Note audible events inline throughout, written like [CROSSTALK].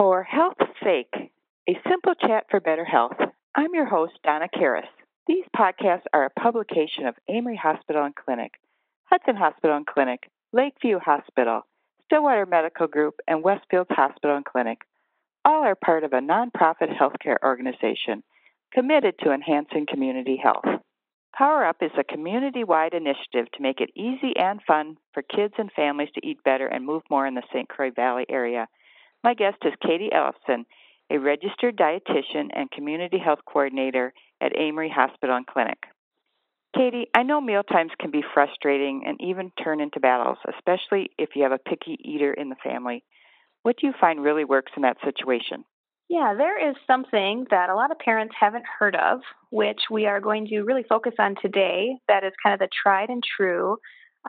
For health's sake, a simple chat for better health. I'm your host, Donna Karas. These podcasts are a publication of Amery Hospital and Clinic, Hudson Hospital and Clinic, Lakeview Hospital, Stillwater Medical Group, and Westfields Hospital and Clinic. All are part of a nonprofit healthcare organization committed to enhancing community health. Power Up is a community wide initiative to make it easy and fun for kids and families to eat better and move more in the St. Croix Valley area. My guest is Katie Ellefson, a registered dietitian and community health coordinator at Amery Hospital and Clinic. Katie, I know mealtimes can be frustrating and even turn into battles, especially if you have a picky eater in the family. What do you find really works in that situation? Yeah, there is something that a lot of parents haven't heard of, which we are going to really focus on today. That is kind of the tried and true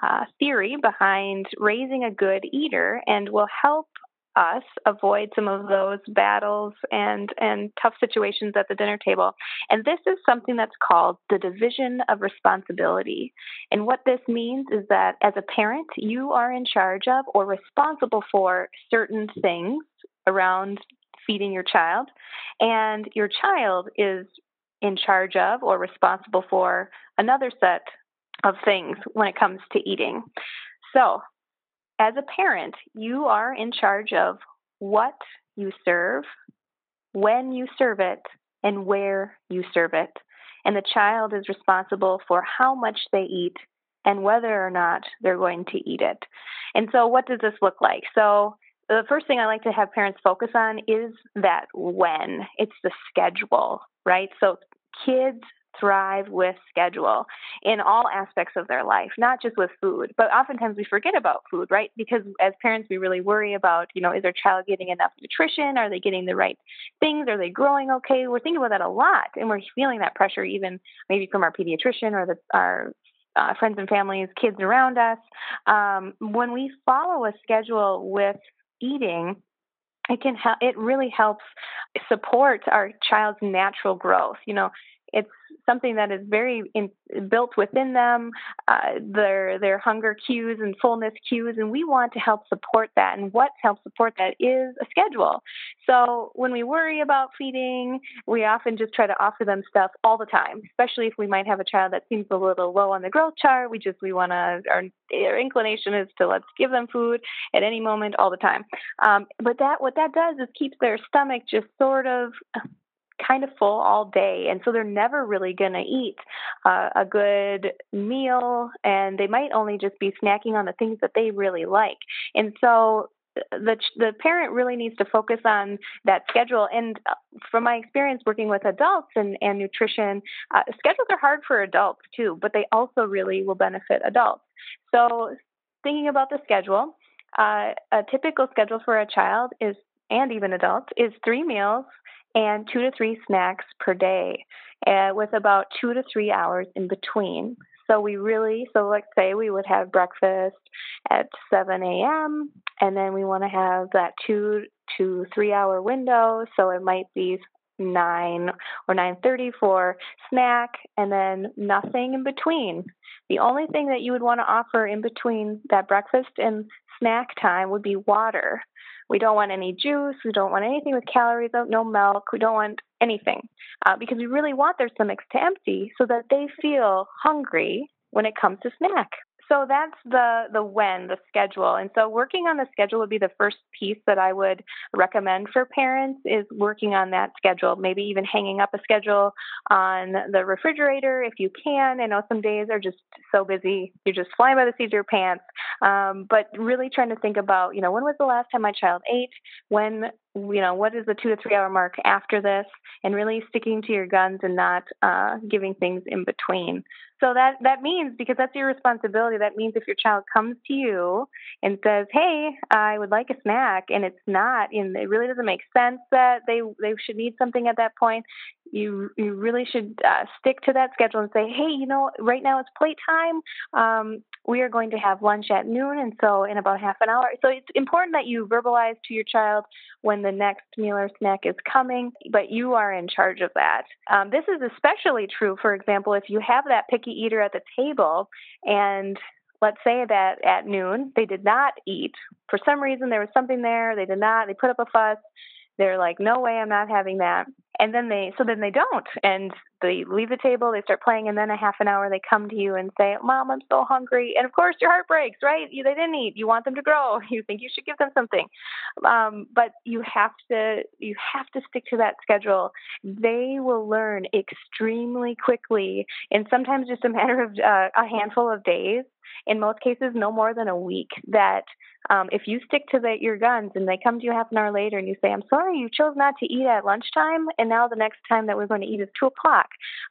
uh, theory behind raising a good eater and will help us avoid some of those battles and and tough situations at the dinner table. And this is something that's called the division of responsibility. And what this means is that as a parent, you are in charge of or responsible for certain things around feeding your child, and your child is in charge of or responsible for another set of things when it comes to eating. So, as a parent, you are in charge of what you serve, when you serve it, and where you serve it. And the child is responsible for how much they eat and whether or not they're going to eat it. And so, what does this look like? So, the first thing I like to have parents focus on is that when it's the schedule, right? So, kids thrive with schedule in all aspects of their life, not just with food. But oftentimes we forget about food, right? Because as parents, we really worry about, you know, is our child getting enough nutrition? Are they getting the right things? Are they growing okay? We're thinking about that a lot, and we're feeling that pressure even maybe from our pediatrician or the, our uh, friends and families, kids around us. Um, when we follow a schedule with eating, it can help. It really helps support our child's natural growth. You know, it's something that is very in, built within them, uh, their their hunger cues and fullness cues, and we want to help support that. And what helps support that is a schedule. So when we worry about feeding, we often just try to offer them stuff all the time, especially if we might have a child that seems a little low on the growth chart. We just we want to our, our inclination is to let's give them food at any moment, all the time. Um, but that what that does is keeps their stomach just sort of kind of full all day. And so they're never really going to eat uh, a good meal and they might only just be snacking on the things that they really like. And so the the parent really needs to focus on that schedule. And uh, from my experience working with adults and, and nutrition, uh, schedules are hard for adults too, but they also really will benefit adults. So thinking about the schedule, uh, a typical schedule for a child is and even adults is three meals and two to three snacks per day with about two to three hours in between. So we really, so let's say we would have breakfast at 7 a.m. and then we want to have that two to three hour window. So it might be 9 or 9:30 for snack and then nothing in between. The only thing that you would want to offer in between that breakfast and snack time would be water. We don't want any juice. We don't want anything with calories, no milk. We don't want anything uh, because we really want their stomachs to empty so that they feel hungry when it comes to snack so that's the the when the schedule. And so working on the schedule would be the first piece that i would recommend for parents is working on that schedule maybe even hanging up a schedule on the refrigerator if you can. I know some days are just so busy you're just flying by the seat of your pants. Um, but really trying to think about you know when was the last time my child ate? When you know what is the two to three hour mark after this? And really sticking to your guns and not uh, giving things in between. So that that means because that's your responsibility that means if your child comes to you and says hey i would like a snack and it's not and it really doesn't make sense that they they should need something at that point you you really should uh, stick to that schedule and say hey you know right now it's playtime um, we are going to have lunch at noon and so in about half an hour. So it's important that you verbalize to your child when the next meal or snack is coming but you are in charge of that. Um, this is especially true for example if you have that picky eater at the table and let's say that at noon they did not eat. For some reason there was something there they did not they put up a fuss. They're like, no way, I'm not having that. And then they, so then they don't. And they leave the table, they start playing, and then a half an hour they come to you and say, Mom, I'm so hungry. And of course, your heart breaks, right? You, they didn't eat. You want them to grow. [LAUGHS] You think you should give them something. Um, but you have to, you have to stick to that schedule. They will learn extremely quickly, and sometimes just a matter of uh, a handful of days in most cases, no more than a week. That um, if you stick to the, your guns and they come to you half an hour later and you say, I'm sorry, you chose not to eat at lunchtime, and now the next time that we're going to eat is 2 o'clock,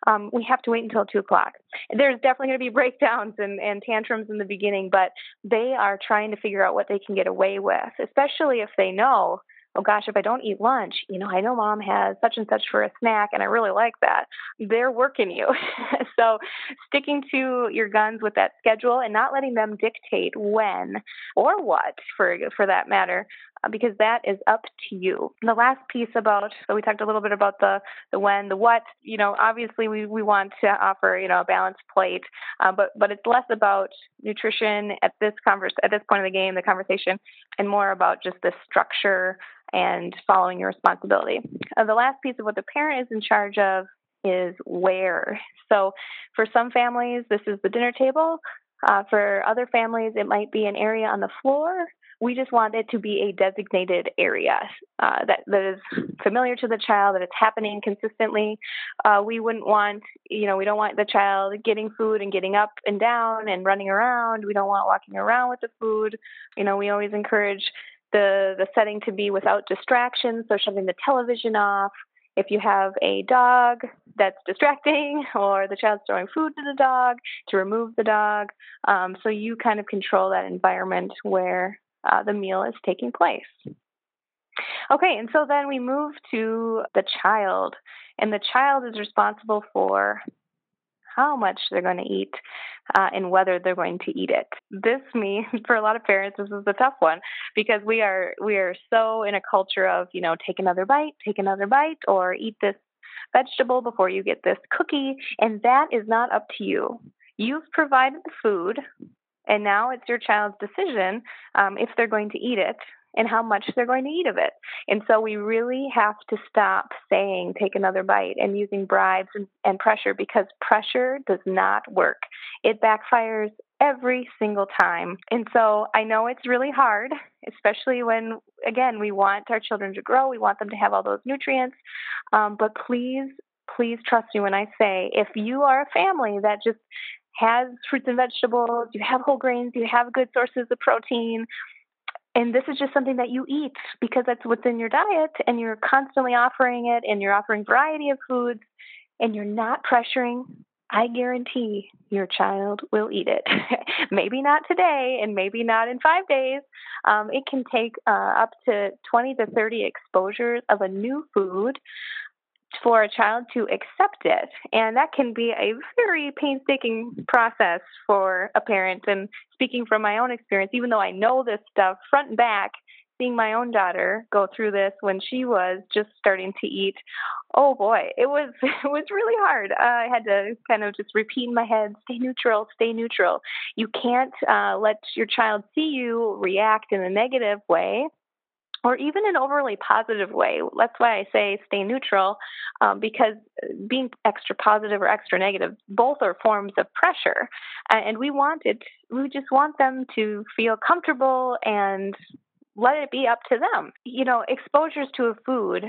um, we have to wait until 2 o'clock. There's definitely going to be [LAUGHS] breakdowns and, and tantrums in the beginning, but they are trying to figure out what they can get away with, especially if they know oh gosh, if I don't eat lunch, you know, I know mom has such and such for a snack and I really like that. They're working you. [LAUGHS] so sticking to your guns with that schedule and not letting them dictate when or what for for that matter because that is up to you. The last piece about so we talked a little bit about the the when, the what. You know, obviously we we want to offer you know a balanced plate, uh, but but it's less about nutrition at this converse at this point of the game, the conversation, and more about just the structure and following your responsibility. Uh, the last piece of what the parent is in charge of is where. So for some families, this is the dinner table. Uh, for other families, it might be an area on the floor we just want it to be a designated area uh, that, that is familiar to the child, that it's happening consistently. Uh, we wouldn't want, you know, we don't want the child getting food and getting up and down and running around. We don't want walking around with the food. You know, we always encourage the, the setting to be without distractions, so shutting the television off. If you have a dog that's distracting, [LAUGHS] or the child's throwing food to the dog, to remove the dog. Um, so you kind of control that environment where uh, the meal is taking place. Okay, and so then we move to the child, and the child is responsible for how much they're going to eat uh, and whether they're going to eat it. This means [LAUGHS] for a lot of parents, this is a tough one because we are we are so in a culture of you know take another bite, take another bite, or eat this vegetable before you get this cookie, and that is not up to you. You've provided the food. And now it's your child's decision um, if they're going to eat it and how much they're going to eat of it. And so we really have to stop saying, take another bite and using bribes and, and pressure because pressure does not work. It backfires every single time. And so I know it's really hard, especially when, again, we want our children to grow, we want them to have all those nutrients. Um, but please, please trust me when I say if you are a family that just has fruits and vegetables, you have whole grains, you have good sources of protein. And this is just something that you eat because that's what's in your diet, and you're constantly offering it, and you're offering variety of foods, and you're not pressuring. I guarantee your child will eat it. [LAUGHS] maybe not today, and maybe not in five days. Um, it can take uh, up to 20 to 30 exposures of a new food for a child to accept it. And that can be a very painstaking process for a parent. And speaking from my own experience, even though I know this stuff front and back, seeing my own daughter go through this when she was just starting to eat, oh boy, it was [LAUGHS] it was really hard. Uh, I had to kind of just repeat in my head, stay neutral, stay neutral. You can't uh, let your child see you react in a negative way or even an overly positive way. That's why I say stay neutral, um, because being extra positive or extra negative, both are forms of pressure. And we want it, we just want them to feel comfortable and let it be up to them. You know, exposures to a food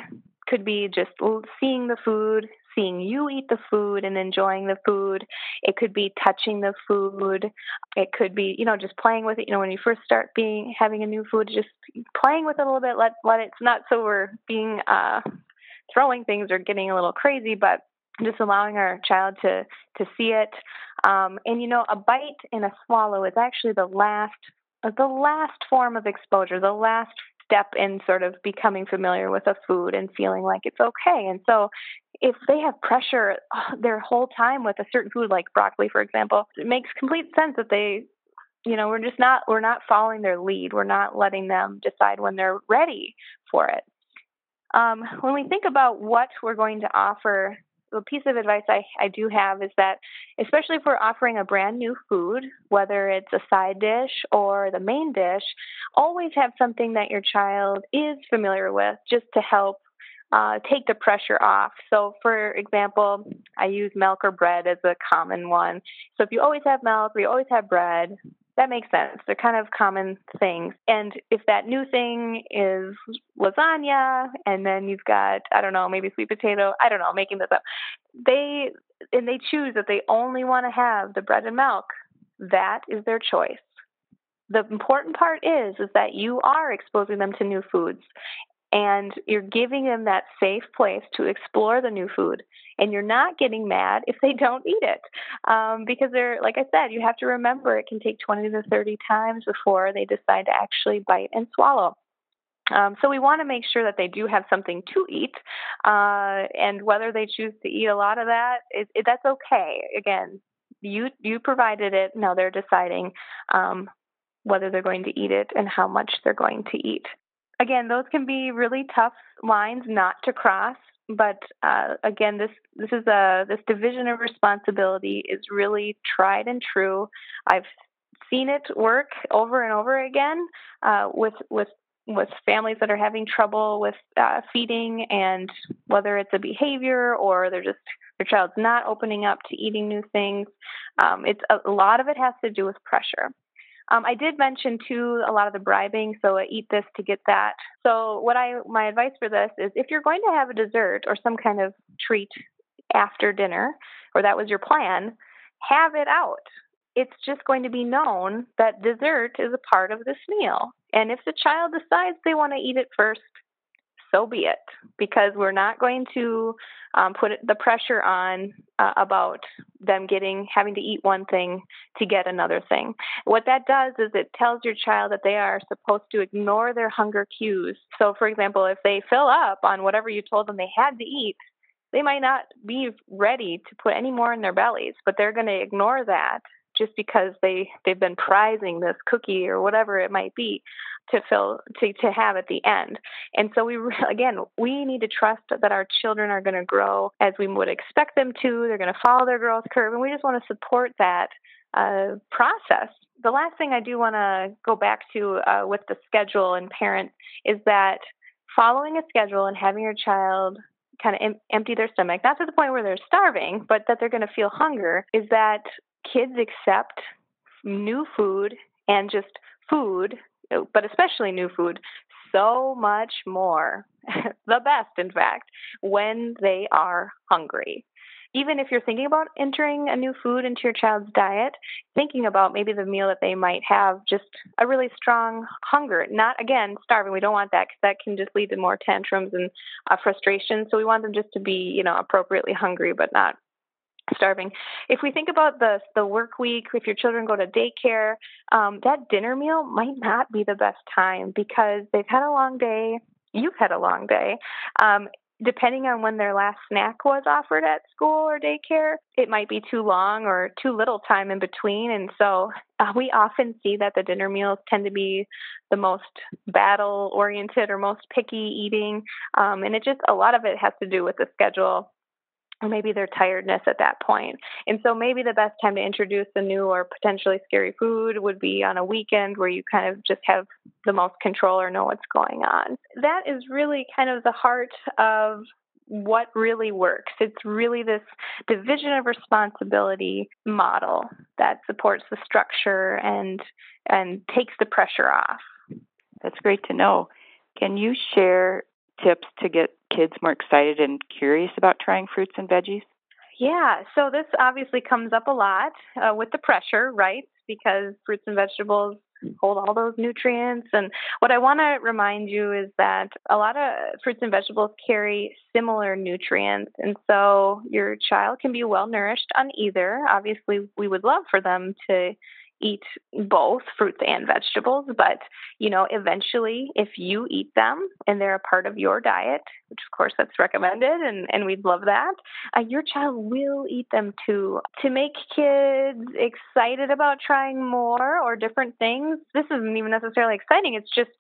could be just seeing the food, seeing you eat the food and enjoying the food. It could be touching the food. It could be, you know, just playing with it. You know, when you first start being having a new food, just playing with it a little bit. Let let it's not so we're being uh, throwing things or getting a little crazy, but just allowing our child to to see it. Um, and you know, a bite and a swallow is actually the last the last form of exposure, the last step in sort of becoming familiar with a food and feeling like it's okay. And so if they have pressure uh, their whole time with a certain food like broccoli for example, it makes complete sense that they you know, we're just not we're not following their lead. We're not letting them decide when they're ready for it. Um, when we think about what we're going to offer the piece of advice I, I do have is that, especially if we're offering a brand new food, whether it's a side dish or the main dish, always have something that your child is familiar with just to help uh, take the pressure off. So, for example, I use milk or bread as a common one. So, if you always have milk or you always have bread, that makes sense. They're kind of common things. And if that new thing is lasagna, and then you've got, I don't know, maybe sweet potato, I don't know, making this up, they, and they choose that they only want to have the bread and milk, that is their choice. The important part is, is that you are exposing them to new foods and you're giving them that safe place to explore the new food and you're not getting mad if they [LAUGHS] don't eat it um, because they're like i said you have to remember it can take 20 to 30 times before they decide to actually bite and swallow um, so we want to make sure that they do have something to eat, uh, and whether they choose to eat a lot of that, it, it, that's okay. Again, you you provided it. Now they're deciding um, whether they're going to eat it and how much they're going to eat again, those can be really tough lines not to cross. But uh, again, this this is a this division of responsibility is really tried and true. I've seen it work over and over again uh, with with with families that are having trouble with uh, feeding and whether it's a behavior or they're just their child's not opening up to eating new things. Um, it's a, a lot of it has to do with pressure. Um, I did mention too a lot of the bribing, so eat this to get that. So what I my advice for this is if you're going to have a dessert or some kind of treat after dinner, or that was your plan, have it out. It's just going to be known that dessert is a part of this meal. And if the child decides they want to eat it first, so be it, because we're not going to um, put the pressure on uh, about them getting having to eat one thing to get another thing. What that does is it tells your child that they are supposed to ignore their hunger cues. So, for example, if they fill up on whatever you told them they had to eat, they might not be ready to put any more in their bellies, but they're going to ignore that just because they they've been prizing this cookie or whatever it might be to fill to to have at the end. And so we [LAUGHS] again we need to trust that our children are going to grow as we would expect them to. They're going to follow their growth curve, and we just want to support that uh, process. The last thing I do want to go back to uh, with the schedule and parents is that following a schedule and having your child kind of em- empty their stomach, not to the point where they're starving, but that they're going to feel hunger, is that kids accept new food and just food but especially new food, so much more, [LAUGHS] the best, in fact, when they are hungry. Even if you're thinking about entering a new food into your child's diet, thinking about maybe the meal that they might have just a really strong hunger, not again starving. We don't want that because that can just lead to more tantrums and uh, frustration. So we want them just to be, you know, appropriately hungry, but not starving. If we think about the the work week, if your children go to daycare, um, that dinner meal might not be the best time because they've had a long day. You've had a long day. Um, depending on when their last snack was offered at school or daycare, it might be too long or too little time in between. And so uh, we often see that the dinner meals tend to be the most battle oriented or most picky eating. Um, and it just, a lot of it has to do with the schedule or maybe their tiredness at that point. And so maybe the best time to introduce a new or potentially scary food would be on a weekend where you kind of just have the most control or know what's going on. That is really kind of the heart of what really works. It's really this division of responsibility model that supports the structure and and takes the pressure off. That's great to know. Can you share tips to get kids more excited and curious about trying fruits and veggies? Yeah, so this obviously comes up a lot uh, with the pressure, right? Because fruits and vegetables hold all those nutrients. And what I want to remind you is that a lot of fruits and vegetables carry similar nutrients. And so your child can be well nourished on either. Obviously, we would love for them to eat both fruits and vegetables, but you know, eventually if you eat them and they're a part of your diet, which of course that's recommended and, and we'd love that, uh, your child will eat them too. To make kids excited about trying more or different things, this isn't even necessarily exciting, it's just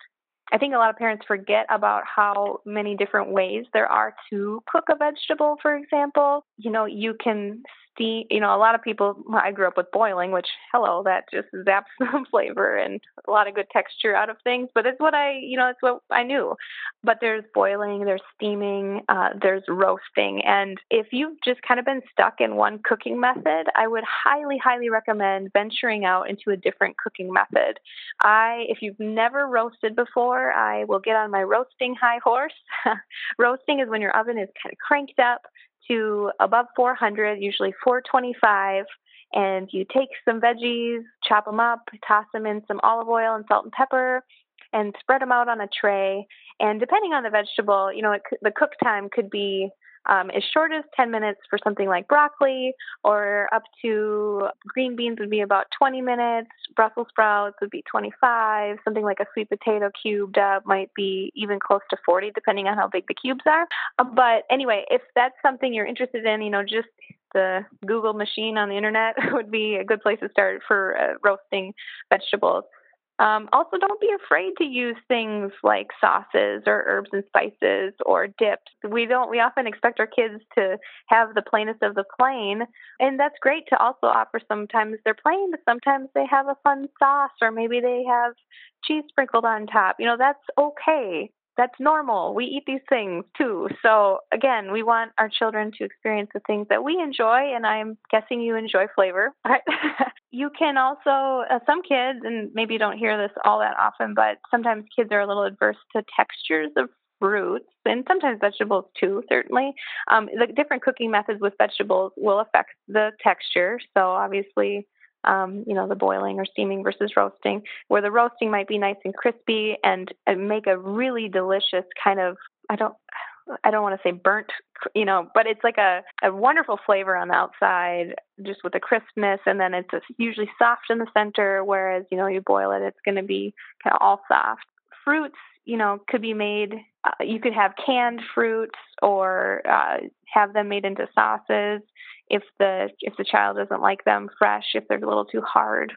I think a lot of parents forget about how many different ways there are to cook a vegetable, for example. You know, you can steam, you know, a lot of people, I grew up with boiling, which, hello, that just zaps [LAUGHS] some flavor and a lot of good texture out of things. But it's what I, you know, it's what I knew. But there's boiling, there's steaming, uh, there's roasting. And if you've just kind of been stuck in one cooking method, I would highly, highly recommend venturing out into a different cooking method. I, if you've never roasted before, I will get on my roasting high horse. [LAUGHS] roasting is when your oven is kind of cranked up to above 400, usually 425, and you take some veggies, chop them up, toss them in some olive oil and salt and pepper, and spread them out on a tray. And depending on the vegetable, you know, it, the cook time could be um, as short as 10 minutes for something like broccoli, or up to green beans would be about 20 minutes. Brussels sprouts would be 25. Something like a sweet potato cubed up might be even close to 40, depending on how big the cubes are. Uh, but anyway, if that's something you're interested in, you know, just the Google machine on the internet [LAUGHS] would be a good place to start for uh, roasting vegetables. Um, also, don't be afraid to use things like sauces or herbs and spices or dips. We don't. We often expect our kids to have the plainest of the plain, and that's great to also offer. Sometimes they're plain, but sometimes they have a fun sauce, or maybe they have cheese sprinkled on top. You know, that's okay that's normal. We eat these things too. So again, we want our children to experience the things that we enjoy, and I'm guessing you enjoy flavor. [LAUGHS] you can also, uh, some kids, and maybe you don't hear this all that often, but sometimes kids are a little adverse to textures of fruits and sometimes vegetables too, certainly. Um, the different cooking methods with vegetables will affect the texture. So obviously, um, you know, the boiling or steaming versus roasting, where the roasting might be nice and crispy and, and make a really delicious kind of, I don't, I don't want to say burnt, you know, but it's like a, a wonderful flavor on the outside, just with the crispness, and then it's usually soft in the center. Whereas, you know, you boil it, it's going to be kind of all soft. Fruits, you know, could be made. Uh, you could have canned fruits or uh, have them made into sauces if the if the child doesn't like them fresh, if they're a little too hard.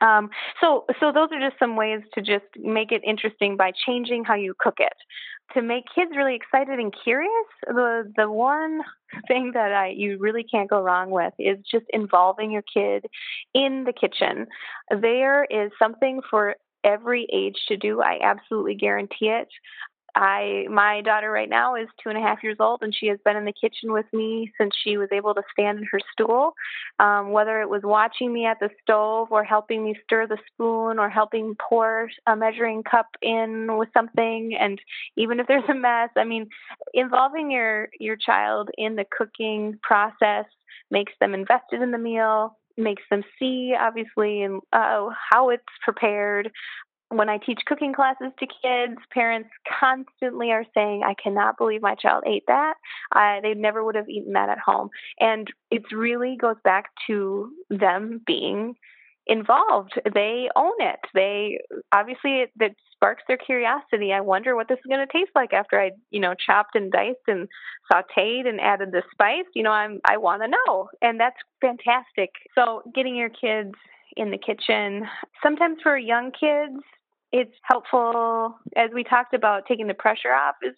Um, so, so those are just some ways to just make it interesting by changing how you cook it. To make kids really excited and curious, the the one thing that I you really can't go wrong with is just involving your kid in the kitchen. There is something for every age to do. I absolutely guarantee it. I my daughter right now is two and a half years old, and she has been in the kitchen with me since she was able to stand in her stool. Um, whether it was watching me at the stove, or helping me stir the spoon, or helping pour a measuring cup in with something, and even if there's a mess, I mean, involving your your child in the cooking process makes them invested in the meal, makes them see obviously and uh, how it's prepared when I teach cooking classes to kids, parents constantly are saying, I cannot believe my child ate that. They never would have eaten that at home. And it really goes back to them being involved. They own it. They obviously it, it sparks their curiosity. I wonder what this is going to taste like after I, you know, chopped and diced and sautéed and added the spice. You know, I'm I want to know, and that's fantastic. So getting your kids in the kitchen. Sometimes for young kids, it's helpful as we talked about taking the pressure off is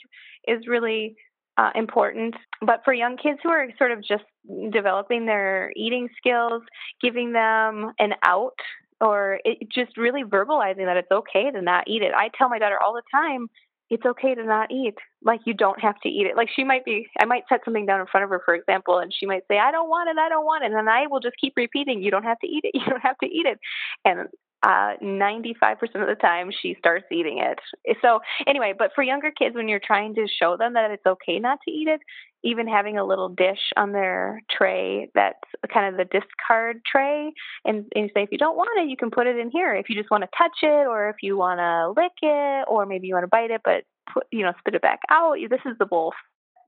is really uh, important. But for young kids who are sort of just developing their eating skills, giving them an out or it, just really verbalizing that it's okay to not eat it. I tell my daughter all the time, it's okay to not eat. Like you don't have to eat it. Like she might be, I might set something down in front of her, for example, and she might say, I don't want it, I don't want it. And then I will just keep repeating, you don't have to eat it, [LAUGHS] you don't have to eat it. And uh, 95% of the time she starts eating it. So, anyway, but for younger kids, when you're trying to show them that it's okay not to eat it, even having a little dish on their tray that's kind of the discard tray, and, and say, if you don't want it, you can put it in here. If you just want to touch it, or if you want to lick it, or maybe you want to bite it, but put, you know, spit it back out, this is the bowl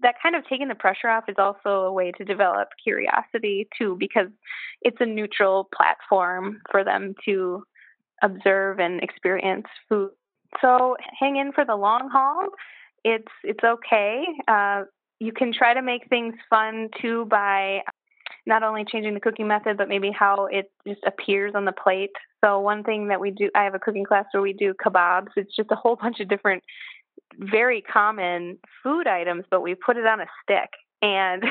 that kind of taking the pressure off is also a way to develop curiosity too because it's a neutral platform for them to observe and experience food. So hang in for the long haul. It's it's okay. Uh, you can try to make things fun too by not only changing the cooking method, but maybe how it just appears on the plate. So one thing that we do, I have a cooking class where we do kebabs. It's just a whole bunch of different, very common food items, but we put it on a stick. And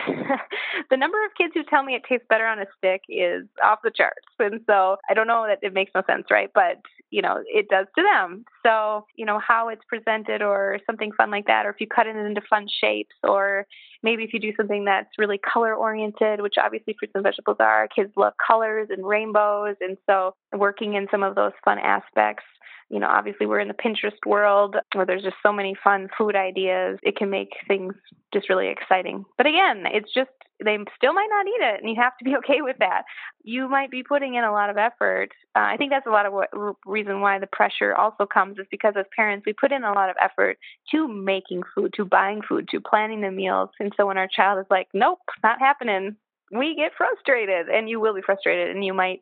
[LAUGHS] the number of kids who tell me it tastes better on a stick is off the charts. And so I don't know that it makes no sense, right? But, you know, it does to them. So, you know, how it's presented or something fun like that, or if you cut it into fun shapes, or maybe if you do something that's really color oriented, which obviously fruits and vegetables are, kids love colors and rainbows. And so working in some of those fun aspects you know, obviously we're in the Pinterest world where there's just so many fun food ideas. It can make things just really exciting. But again, it's just they still might not eat it, and you have to be [LAUGHS] okay with that. You might be putting in a lot of effort. Uh, I think that's a lot of what reason why the pressure also comes is because as parents we put in a lot of effort to making food, to buying food, to planning the meals, and so when our child is like, "Nope, not happening," we get frustrated, and you will be frustrated, and you might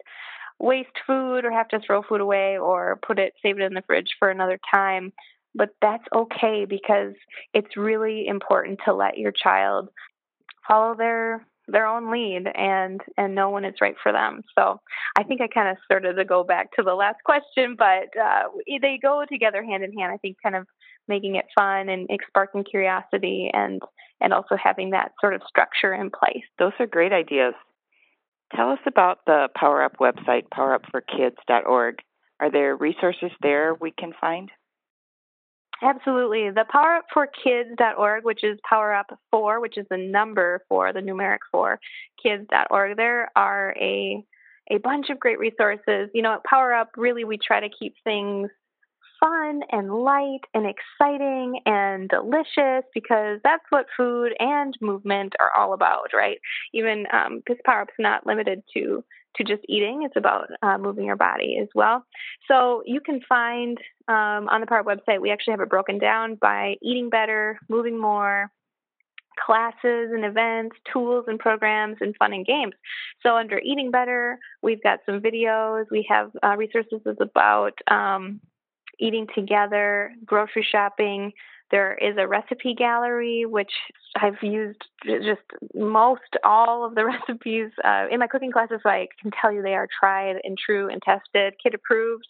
waste food or have to throw food away or put it save it in the fridge for another time but that's okay because it's really important to let your child follow their their own lead and and know when it's right for them so i think i kind of started to go back to the last question but uh, they go together hand in hand i think kind of making it fun and sparking curiosity and and also having that sort of structure in place those are great ideas Tell us about the Power Up website, powerupforkids.org. Are there resources there we can find? Absolutely. The powerupforkids.org, which is power up for, which is the number for the numeric for kids.org, there are a a bunch of great resources. You know, at Power Up, really we try to keep things fun and light and exciting and delicious because that's what food and movement are all about, right? Even because um, Power Up's not limited to to just eating; it's about uh, moving your body as well. So you can find um, on the PART website we actually have it broken down by eating better, moving more, classes and events, tools and programs, and fun and games. So, under Eating Better, we've got some videos. We have uh, resources about um, eating together, grocery shopping. There is a recipe gallery, which I've used just most all of the [LAUGHS] recipes uh, in my cooking classes, so I can tell you they are tried and true and tested, kid approved.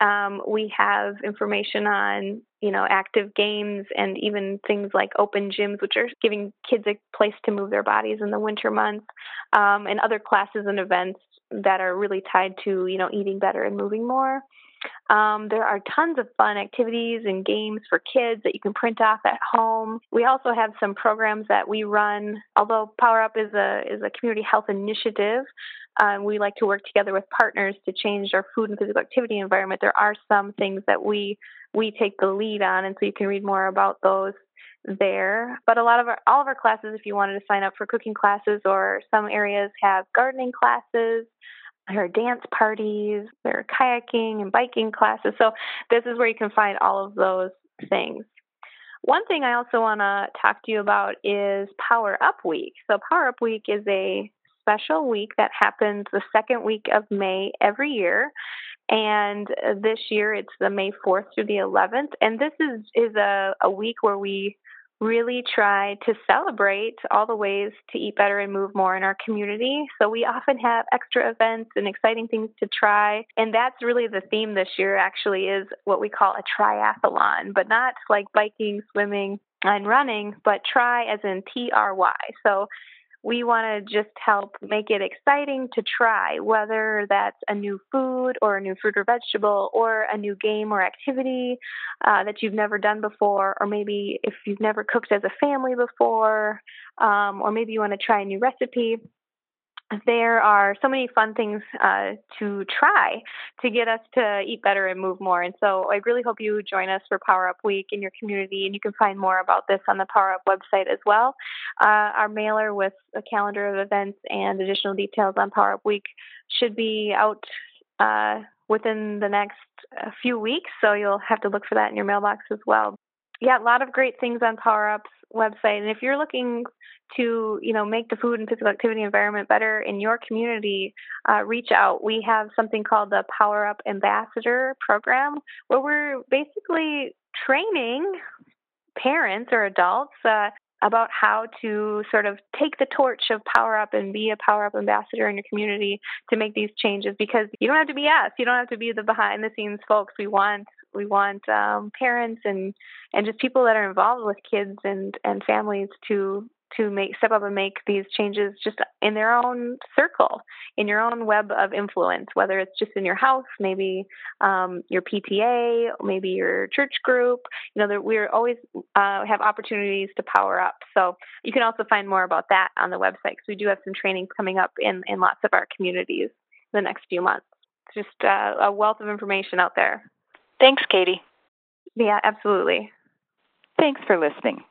Um, we have information on, you know, active games and even things like open gyms, which are giving kids a place to move their bodies in the winter months, um, and other classes and events that are really tied to, you know, eating better and moving more. Um, there are tons of fun activities and games for kids that you can print off at home. We also have some programs that we run. Although Power Up is a is a community health initiative, um, we like to work together with partners to change our food and physical activity environment. There are some things that we we take the lead on, and so you can read more about those there. But a lot of our all of our classes, if you wanted to sign up for cooking classes, or some areas have gardening classes. There are dance parties, there are kayaking and biking classes. So, this is where you can find all of those things. One thing I also want to talk to you about is Power Up Week. So, Power Up Week is a special week that happens the second week of May every year. And this year it's the May 4th through the 11th. And this is, is a, a week where we really try to celebrate all the ways to eat better and move more in our community. So we often have extra events and exciting things to try. And that's really the theme this year actually is what we call a triathlon, but not like biking, swimming, and running, but try as in T R Y. So we want to just help make it exciting to try, whether that's a new food or a new fruit or vegetable or a new game or activity uh, that you've never done before, or maybe if you've never cooked as a family before, um, or maybe you want to try a new recipe there are so many fun things uh, to try to get us to eat better and move more. And so I really hope you join us for Power Up Week in your community. And you can find more about this on the Power Up website as well. Uh, our mailer with a calendar of events and additional details on Power Up Week should be out uh, within the next uh, few weeks. So you'll have to look for that in your mailbox as well. Yeah, a lot of great things on Power Up's website. And if you're looking to you know make the food and physical activity environment better in your community, uh, reach out. We have something called the Power Up Ambassador Program, where we're basically training parents or adults uh, about how to sort of take the torch of Power Up and be a Power Up ambassador in your community to make these changes because you don't have to be us. You don't have to be the behind the scenes folks. We want we want um, parents and and just people that are involved with kids and and families to to make step up and make these changes just in their own circle, in your own web of influence, whether it's just in your house, maybe um, your PTA, maybe your church group. You know, we're always uh, have opportunities to power up. So you can also find more about that on the website because we do have some trainings coming up in in lots of our communities the next few months. It's just uh, a wealth of information out there. Thanks, Katie. Yeah, absolutely. Thanks for listening.